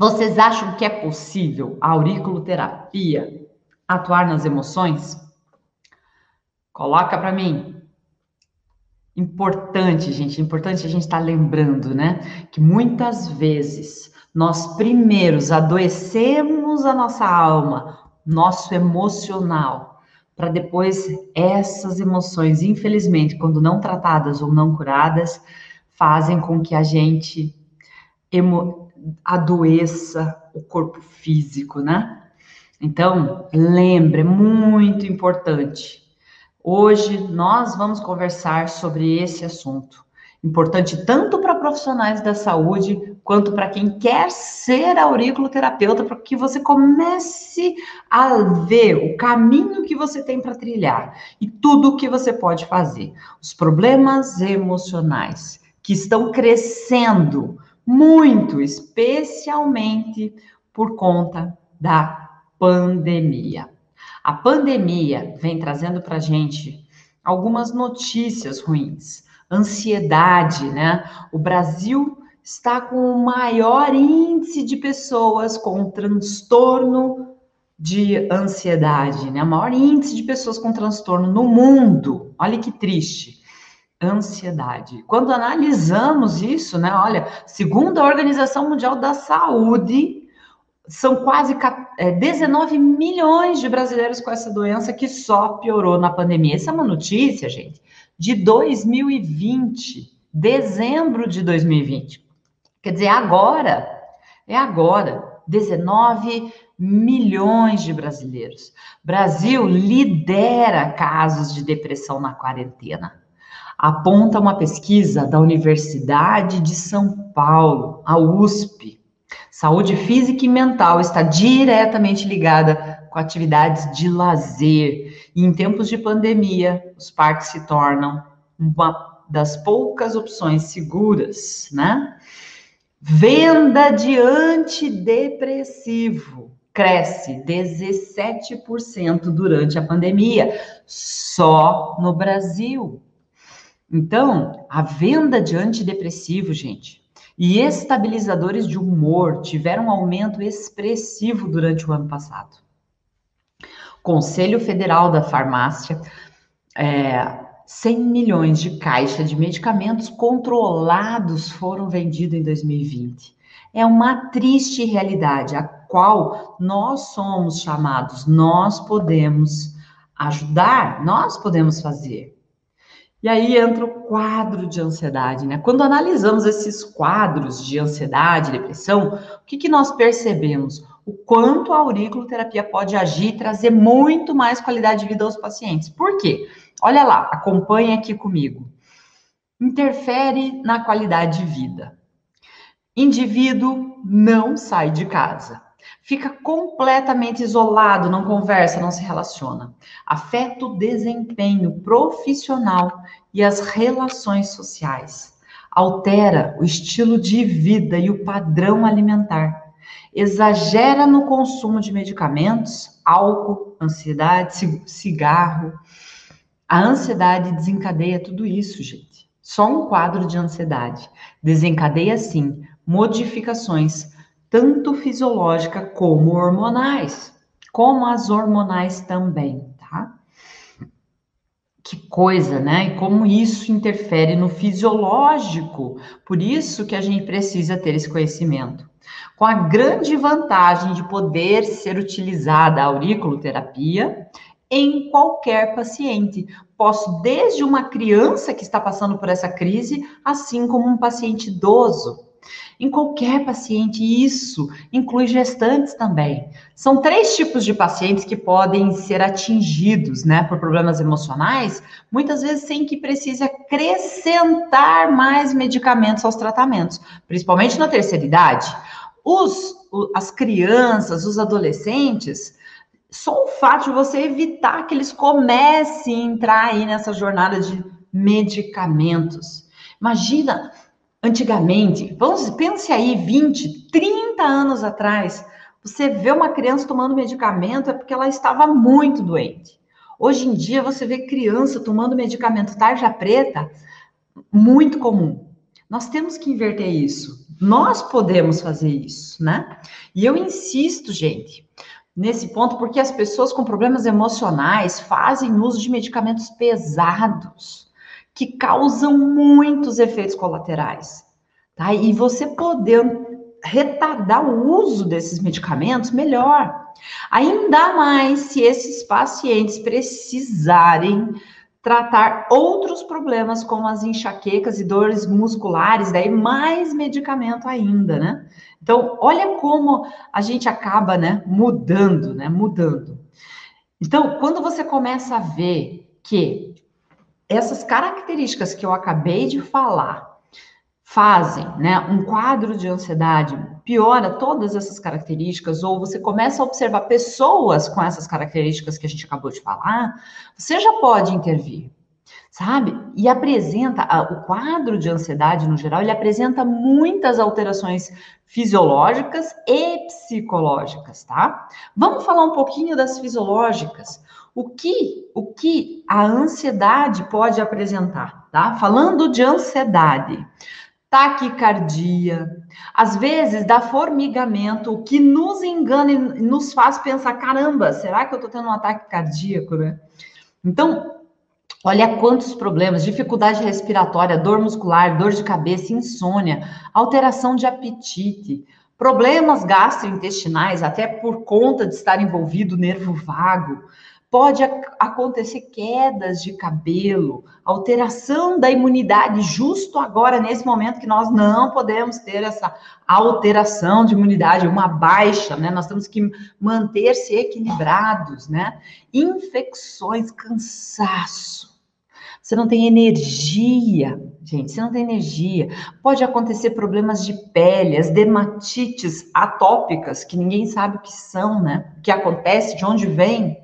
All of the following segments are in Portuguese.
Vocês acham que é possível a auriculoterapia atuar nas emoções? Coloca para mim. Importante, gente, importante a gente estar tá lembrando, né? Que muitas vezes nós primeiros adoecemos a nossa alma, nosso emocional, para depois essas emoções, infelizmente, quando não tratadas ou não curadas, fazem com que a gente emo adoeça o corpo físico, né? Então, lembre, é muito importante. Hoje nós vamos conversar sobre esse assunto. Importante tanto para profissionais da saúde quanto para quem quer ser auriculoterapeuta, para que você comece a ver o caminho que você tem para trilhar e tudo o que você pode fazer. Os problemas emocionais que estão crescendo muito, especialmente por conta da pandemia. A pandemia vem trazendo para a gente algumas notícias ruins, ansiedade, né? O Brasil está com o maior índice de pessoas com transtorno de ansiedade, né? O maior índice de pessoas com transtorno no mundo. Olha que triste ansiedade. Quando analisamos isso, né, olha, segundo a Organização Mundial da Saúde, são quase 19 é, milhões de brasileiros com essa doença que só piorou na pandemia. Essa é uma notícia, gente, de 2020, dezembro de 2020. Quer dizer, agora, é agora, 19 milhões de brasileiros. Brasil lidera casos de depressão na quarentena aponta uma pesquisa da Universidade de São Paulo, a USP. Saúde física e mental está diretamente ligada com atividades de lazer. E em tempos de pandemia, os parques se tornam uma das poucas opções seguras, né? Venda de antidepressivo cresce 17% durante a pandemia, só no Brasil. Então, a venda de antidepressivo, gente, e estabilizadores de humor tiveram um aumento expressivo durante o ano passado. Conselho Federal da Farmácia, é, 100 milhões de caixas de medicamentos controlados foram vendidos em 2020. É uma triste realidade, a qual nós somos chamados, nós podemos ajudar, nós podemos fazer. E aí entra o quadro de ansiedade, né? Quando analisamos esses quadros de ansiedade, depressão, o que, que nós percebemos? O quanto a auriculoterapia pode agir e trazer muito mais qualidade de vida aos pacientes. Por quê? Olha lá, acompanhe aqui comigo. Interfere na qualidade de vida. Indivíduo não sai de casa fica completamente isolado, não conversa, não se relaciona. Afeta o desempenho profissional e as relações sociais. Altera o estilo de vida e o padrão alimentar. Exagera no consumo de medicamentos, álcool, ansiedade, cigarro. A ansiedade desencadeia tudo isso, gente. Só um quadro de ansiedade desencadeia, sim, modificações tanto fisiológica como hormonais, como as hormonais também, tá? Que coisa, né? E como isso interfere no fisiológico. Por isso que a gente precisa ter esse conhecimento. Com a grande vantagem de poder ser utilizada a auriculoterapia em qualquer paciente. Posso, desde uma criança que está passando por essa crise, assim como um paciente idoso em qualquer paciente, isso inclui gestantes também. São três tipos de pacientes que podem ser atingidos, né, por problemas emocionais, muitas vezes sem que precise acrescentar mais medicamentos aos tratamentos, principalmente na terceira idade. Os, as crianças, os adolescentes, só o fato de você evitar que eles comecem a entrar aí nessa jornada de medicamentos. Imagina Antigamente, vamos, pense aí, 20, 30 anos atrás, você vê uma criança tomando medicamento é porque ela estava muito doente. Hoje em dia, você vê criança tomando medicamento tarja preta, muito comum. Nós temos que inverter isso. Nós podemos fazer isso, né? E eu insisto, gente, nesse ponto, porque as pessoas com problemas emocionais fazem uso de medicamentos pesados, que causam muitos efeitos colaterais, tá? E você podendo retardar o uso desses medicamentos, melhor. Ainda mais se esses pacientes precisarem tratar outros problemas como as enxaquecas e dores musculares, daí mais medicamento ainda, né? Então, olha como a gente acaba, né, mudando, né, mudando. Então, quando você começa a ver que essas características que eu acabei de falar fazem, né, um quadro de ansiedade piora todas essas características, ou você começa a observar pessoas com essas características que a gente acabou de falar, você já pode intervir, sabe? E apresenta, o quadro de ansiedade no geral, ele apresenta muitas alterações fisiológicas e psicológicas, tá? Vamos falar um pouquinho das fisiológicas. O que, o que a ansiedade pode apresentar, tá? Falando de ansiedade, taquicardia, às vezes dá formigamento, o que nos engana e nos faz pensar: caramba, será que eu estou tendo um ataque cardíaco, né? Então, olha quantos problemas: dificuldade respiratória, dor muscular, dor de cabeça, insônia, alteração de apetite, problemas gastrointestinais, até por conta de estar envolvido nervo vago, Pode acontecer quedas de cabelo, alteração da imunidade, justo agora, nesse momento que nós não podemos ter essa alteração de imunidade, uma baixa, né? Nós temos que manter-se equilibrados, né? Infecções, cansaço. Você não tem energia, gente, você não tem energia. Pode acontecer problemas de pele, as dermatites atópicas, que ninguém sabe o que são, né? O que acontece, de onde vem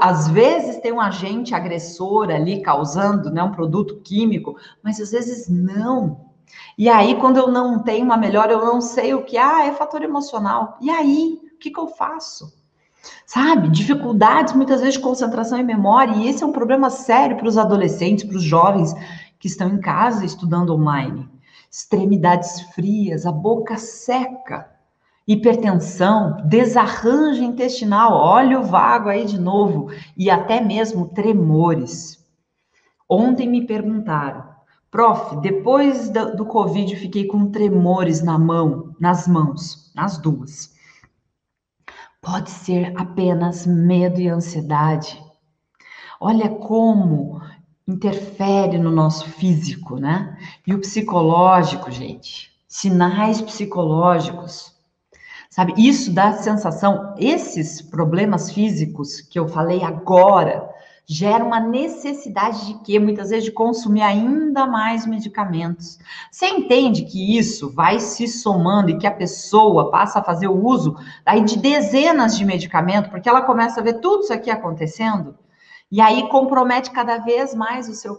às vezes tem um agente agressor ali causando né, um produto químico, mas às vezes não. E aí, quando eu não tenho uma melhora, eu não sei o que, ah, é fator emocional. E aí, o que, que eu faço? Sabe? Dificuldades muitas vezes de concentração e memória, e esse é um problema sério para os adolescentes, para os jovens que estão em casa estudando online. Extremidades frias, a boca seca hipertensão, desarranjo intestinal, óleo vago aí de novo, e até mesmo tremores. Ontem me perguntaram, prof, depois do, do Covid fiquei com tremores na mão, nas mãos, nas duas. Pode ser apenas medo e ansiedade. Olha como interfere no nosso físico, né? E o psicológico, gente. Sinais psicológicos Sabe, isso dá sensação, esses problemas físicos que eu falei agora, gera uma necessidade de que muitas vezes de consumir ainda mais medicamentos. Você entende que isso vai se somando e que a pessoa passa a fazer o uso aí de dezenas de medicamentos, porque ela começa a ver tudo isso aqui acontecendo, e aí compromete cada vez mais o seu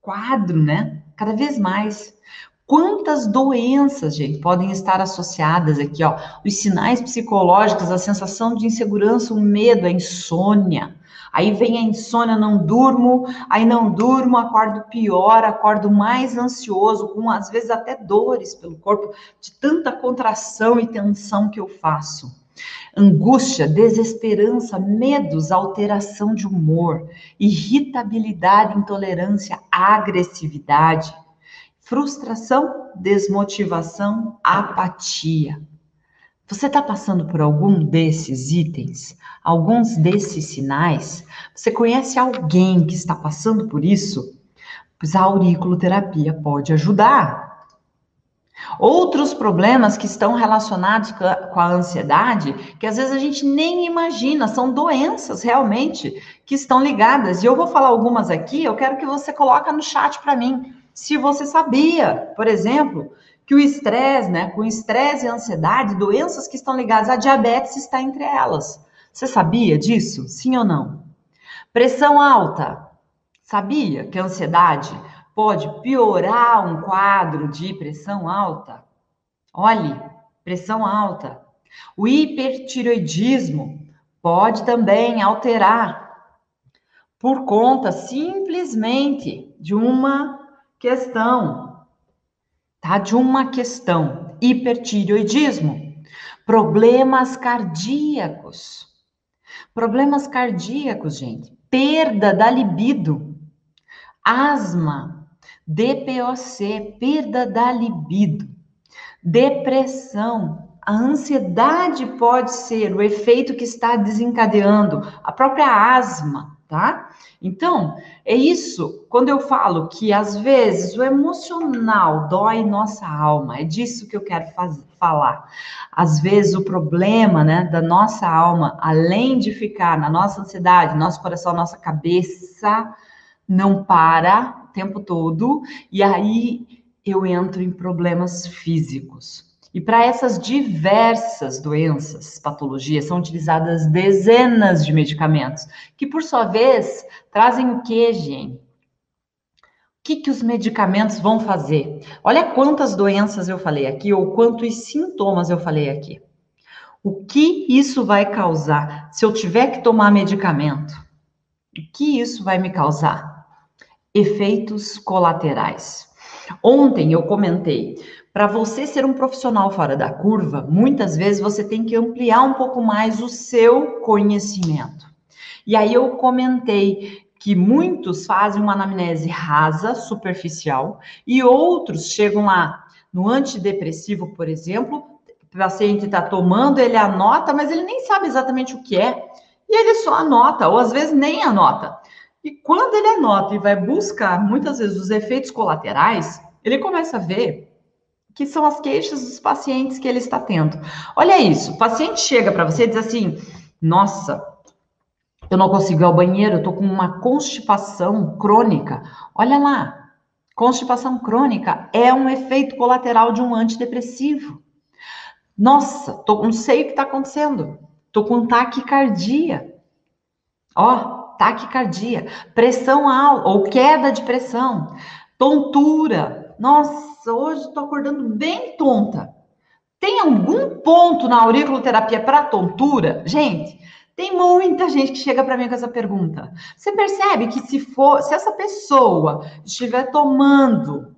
quadro, né? Cada vez mais. Quantas doenças, gente, podem estar associadas aqui, ó? Os sinais psicológicos, a sensação de insegurança, o medo, a insônia. Aí vem a insônia, não durmo, aí não durmo, acordo pior, acordo mais ansioso, com às vezes até dores pelo corpo, de tanta contração e tensão que eu faço. Angústia, desesperança, medos, alteração de humor, irritabilidade, intolerância, agressividade frustração, desmotivação, apatia. Você está passando por algum desses itens, alguns desses sinais? Você conhece alguém que está passando por isso? Pois a auriculoterapia pode ajudar. Outros problemas que estão relacionados com a ansiedade, que às vezes a gente nem imagina, são doenças realmente que estão ligadas. E eu vou falar algumas aqui, eu quero que você coloque no chat para mim se você sabia, por exemplo, que o estresse, né, com estresse e ansiedade, doenças que estão ligadas à diabetes está entre elas. Você sabia disso? Sim ou não? Pressão alta. Sabia que a ansiedade pode piorar um quadro de pressão alta? Olhe, pressão alta. O hipertiroidismo pode também alterar por conta simplesmente de uma questão tá? De uma questão, hipertireoidismo, problemas cardíacos. Problemas cardíacos, gente, perda da libido, asma, DPOC, perda da libido, depressão, a ansiedade pode ser o efeito que está desencadeando a própria asma, tá? Então, é isso. Quando eu falo que às vezes o emocional dói nossa alma, é disso que eu quero fazer, falar. Às vezes o problema, né, da nossa alma, além de ficar na nossa ansiedade, nosso coração, nossa cabeça, não para o tempo todo, e aí eu entro em problemas físicos. E para essas diversas doenças, patologias, são utilizadas dezenas de medicamentos, que por sua vez trazem o que, gente? O que, que os medicamentos vão fazer? Olha quantas doenças eu falei aqui, ou quantos sintomas eu falei aqui. O que isso vai causar se eu tiver que tomar medicamento? O que isso vai me causar? Efeitos colaterais. Ontem eu comentei para você ser um profissional fora da curva, muitas vezes você tem que ampliar um pouco mais o seu conhecimento. E aí eu comentei que muitos fazem uma anamnese rasa, superficial, e outros chegam lá no antidepressivo, por exemplo, o paciente está tomando, ele anota, mas ele nem sabe exatamente o que é, e ele só anota, ou às vezes nem anota. E quando ele anota e vai buscar, muitas vezes, os efeitos colaterais, ele começa a ver que são as queixas dos pacientes que ele está tendo. Olha isso, o paciente chega para você e diz assim: "Nossa, eu não consigo ir ao banheiro, eu tô com uma constipação crônica". Olha lá, constipação crônica é um efeito colateral de um antidepressivo. Nossa, tô, não sei o que está acontecendo. Tô com taquicardia. Ó, taquicardia, pressão alta ou queda de pressão, tontura. Nossa, hoje estou acordando bem tonta. Tem algum ponto na auriculoterapia para tontura? Gente, tem muita gente que chega para mim com essa pergunta. Você percebe que se for, se essa pessoa estiver tomando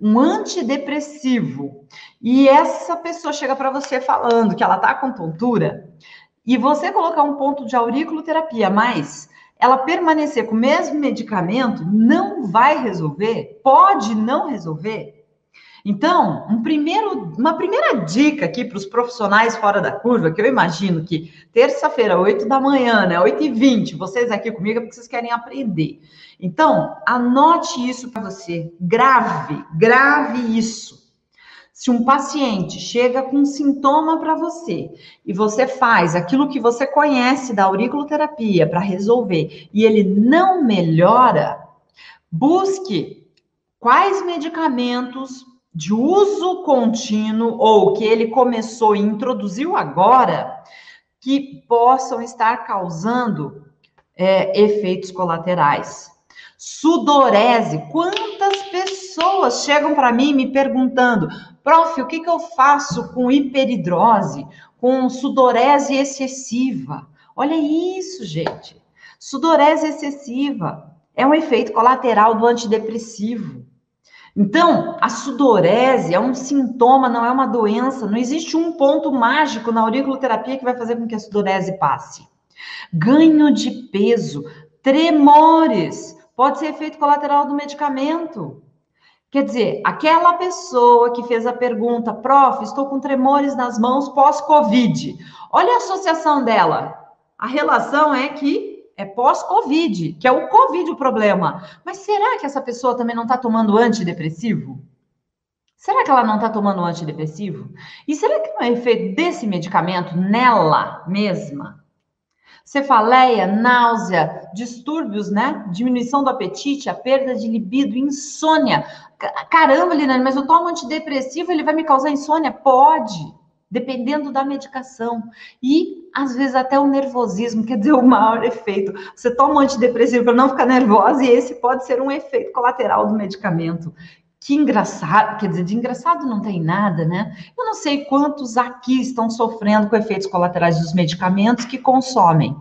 um antidepressivo e essa pessoa chega para você falando que ela tá com tontura e você colocar um ponto de auriculoterapia, mas ela permanecer com o mesmo medicamento não vai resolver, pode não resolver. Então, um primeiro, uma primeira dica aqui para os profissionais fora da curva, que eu imagino que terça-feira, 8 da manhã, né, 8 e 20, vocês aqui comigo é porque vocês querem aprender. Então, anote isso para você, grave, grave isso. Se um paciente chega com um sintoma para você e você faz aquilo que você conhece da auriculoterapia para resolver e ele não melhora, busque quais medicamentos de uso contínuo ou que ele começou e introduziu agora que possam estar causando é, efeitos colaterais. Sudorese. Quantas pessoas chegam para mim me perguntando, prof, o que, que eu faço com hiperidrose, com sudorese excessiva? Olha isso, gente. Sudorese excessiva é um efeito colateral do antidepressivo. Então, a sudorese é um sintoma, não é uma doença. Não existe um ponto mágico na auriculoterapia que vai fazer com que a sudorese passe. Ganho de peso, tremores, pode ser efeito colateral do medicamento. Quer dizer, aquela pessoa que fez a pergunta, prof, estou com tremores nas mãos pós-Covid. Olha a associação dela. A relação é que é pós-Covid, que é o Covid o problema. Mas será que essa pessoa também não está tomando antidepressivo? Será que ela não está tomando antidepressivo? E será que não é efeito desse medicamento nela mesma? Cefaleia, náusea, distúrbios, né? Diminuição do apetite, a perda de libido, insônia. Caramba, Lina, mas eu tomo antidepressivo, ele vai me causar insônia? Pode dependendo da medicação. E, às vezes, até o nervosismo, quer dizer, o maior efeito. Você toma um antidepressivo para não ficar nervosa, e esse pode ser um efeito colateral do medicamento. Que engraçado, quer dizer, de engraçado não tem nada, né? Eu não sei quantos aqui estão sofrendo com efeitos colaterais dos medicamentos que consomem.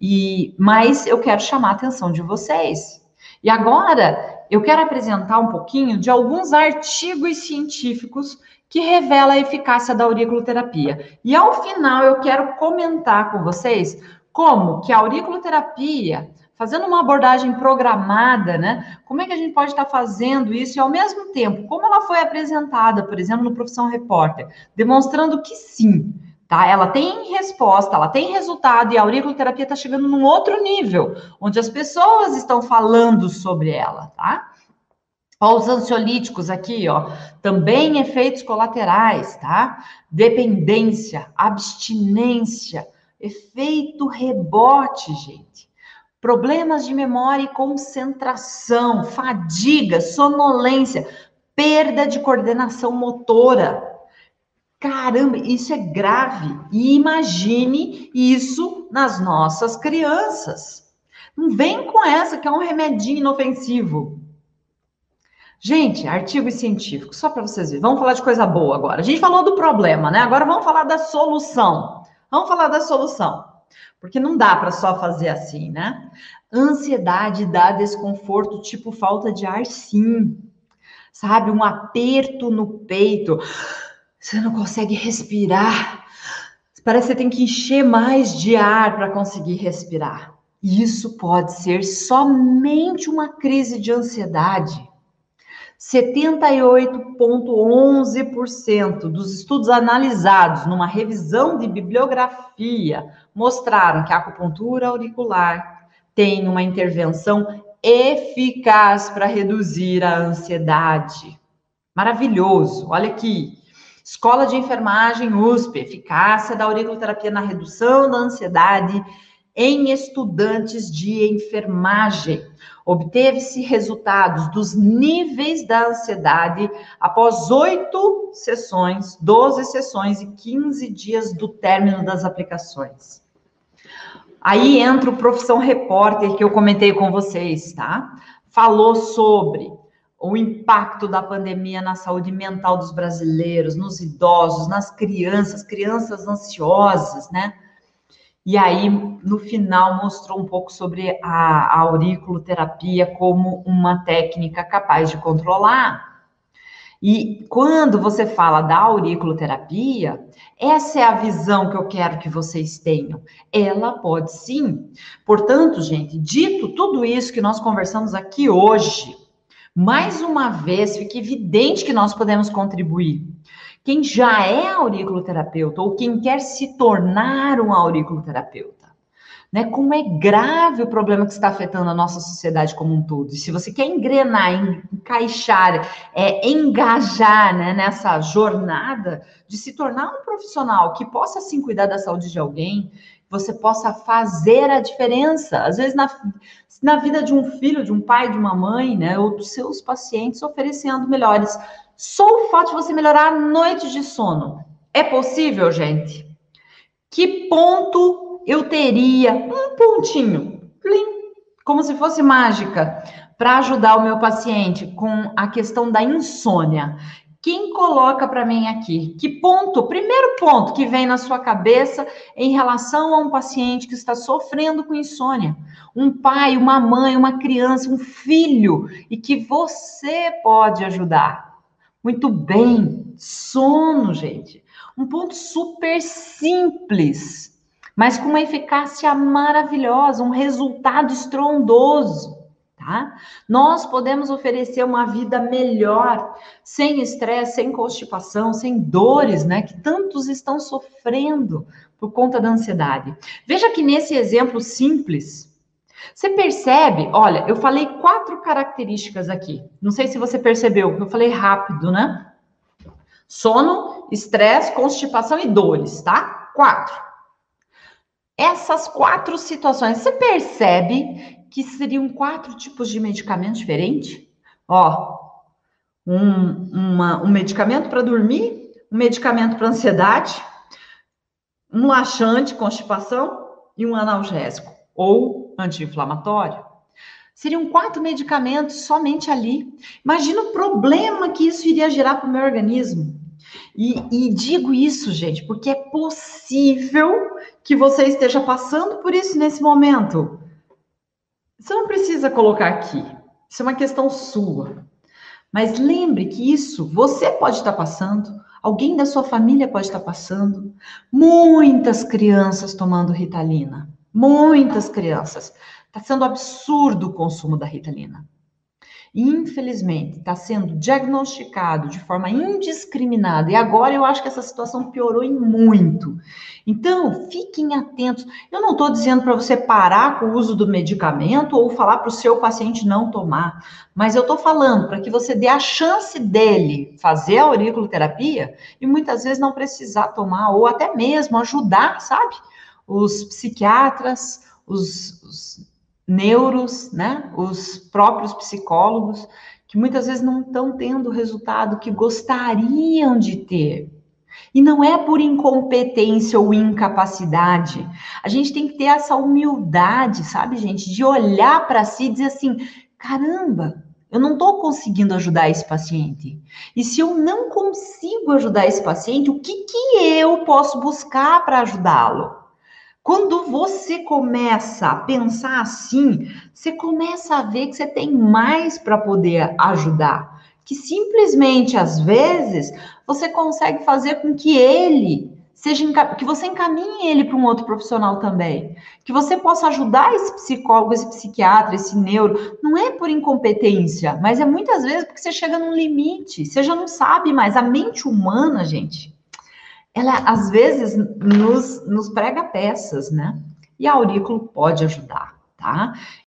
E, mas eu quero chamar a atenção de vocês. E agora, eu quero apresentar um pouquinho de alguns artigos científicos que revelam a eficácia da auriculoterapia. E ao final eu quero comentar com vocês como que a auriculoterapia, fazendo uma abordagem programada, né? Como é que a gente pode estar fazendo isso e ao mesmo tempo, como ela foi apresentada, por exemplo, no Profissão Repórter, demonstrando que sim, tá? Ela tem resposta, ela tem resultado e a auriculoterapia está chegando num outro nível, onde as pessoas estão falando sobre ela, tá? Ó, os ansiolíticos aqui, ó, também efeitos colaterais, tá? Dependência, abstinência, efeito rebote, gente. Problemas de memória e concentração, fadiga, sonolência, perda de coordenação motora. Caramba, isso é grave. E imagine isso nas nossas crianças. Não vem com essa que é um remedinho inofensivo. Gente, artigos científicos, só para vocês verem. Vamos falar de coisa boa agora. A gente falou do problema, né? Agora vamos falar da solução. Vamos falar da solução. Porque não dá para só fazer assim, né? Ansiedade dá desconforto, tipo falta de ar, sim. Sabe? Um aperto no peito. Você não consegue respirar. Parece que você tem que encher mais de ar para conseguir respirar. Isso pode ser somente uma crise de ansiedade. 78,11% dos estudos analisados numa revisão de bibliografia mostraram que a acupuntura auricular tem uma intervenção eficaz para reduzir a ansiedade. Maravilhoso. Olha aqui. Escola de Enfermagem USP, eficácia da auriculoterapia na redução da ansiedade em estudantes de enfermagem. Obteve-se resultados dos níveis da ansiedade após oito sessões, 12 sessões e 15 dias do término das aplicações. Aí entra o Profissão Repórter que eu comentei com vocês, tá? Falou sobre o impacto da pandemia na saúde mental dos brasileiros, nos idosos, nas crianças, crianças ansiosas, né? E aí, no final, mostrou um pouco sobre a, a auriculoterapia como uma técnica capaz de controlar. E quando você fala da auriculoterapia, essa é a visão que eu quero que vocês tenham. Ela pode sim. Portanto, gente, dito tudo isso que nós conversamos aqui hoje, mais uma vez fica evidente que nós podemos contribuir quem já é auriculoterapeuta ou quem quer se tornar um auriculoterapeuta. Né? Como é grave o problema que está afetando a nossa sociedade como um todo. E se você quer engrenar, encaixar, é, engajar né, nessa jornada de se tornar um profissional que possa sim cuidar da saúde de alguém, você possa fazer a diferença. Às vezes, na, na vida de um filho, de um pai, de uma mãe, né, ou dos seus pacientes, oferecendo melhores só o fato de você melhorar a noite de sono. É possível, gente? Que ponto eu teria? Um pontinho, plim, como se fosse mágica, para ajudar o meu paciente com a questão da insônia. Quem coloca para mim aqui? Que ponto? Primeiro ponto que vem na sua cabeça em relação a um paciente que está sofrendo com insônia. Um pai, uma mãe, uma criança, um filho e que você pode ajudar. Muito bem, sono, gente. Um ponto super simples, mas com uma eficácia maravilhosa, um resultado estrondoso. Tá? Nós podemos oferecer uma vida melhor, sem estresse, sem constipação, sem dores, né? Que tantos estão sofrendo por conta da ansiedade. Veja que nesse exemplo simples, você percebe? Olha, eu falei quatro características aqui. Não sei se você percebeu, eu falei rápido, né? Sono, estresse, constipação e dores, tá? Quatro. Essas quatro situações, você percebe que seriam quatro tipos de medicamento diferentes? Ó, um, uma, um medicamento para dormir, um medicamento para ansiedade, um laxante, constipação e um analgésico ou anti-inflamatório. Seriam quatro medicamentos somente ali. Imagina o problema que isso iria gerar para o meu organismo. E, e, digo isso, gente, porque é possível que você esteja passando por isso nesse momento. Você não precisa colocar aqui, Isso é uma questão sua. Mas lembre que isso você pode estar passando, alguém da sua família pode estar passando. Muitas crianças tomando Ritalina. Muitas crianças. Está sendo absurdo o consumo da Ritalina infelizmente, está sendo diagnosticado de forma indiscriminada, e agora eu acho que essa situação piorou em muito. Então, fiquem atentos. Eu não estou dizendo para você parar com o uso do medicamento ou falar para o seu paciente não tomar, mas eu estou falando para que você dê a chance dele fazer a auriculoterapia e muitas vezes não precisar tomar, ou até mesmo ajudar, sabe? Os psiquiatras, os, os neuros, né? Os próprios psicólogos, que muitas vezes não estão tendo o resultado que gostariam de ter. E não é por incompetência ou incapacidade. A gente tem que ter essa humildade, sabe, gente, de olhar para si e dizer assim: caramba, eu não estou conseguindo ajudar esse paciente. E se eu não consigo ajudar esse paciente, o que, que eu posso buscar para ajudá-lo? Quando você começa a pensar assim, você começa a ver que você tem mais para poder ajudar. Que simplesmente, às vezes, você consegue fazer com que ele seja que você encaminhe ele para um outro profissional também, que você possa ajudar esse psicólogo, esse psiquiatra, esse neuro, não é por incompetência, mas é muitas vezes porque você chega num limite, você já não sabe mais. A mente humana, gente, ela às vezes nos, nos prega peças, né? E a aurículo pode ajudar, tá?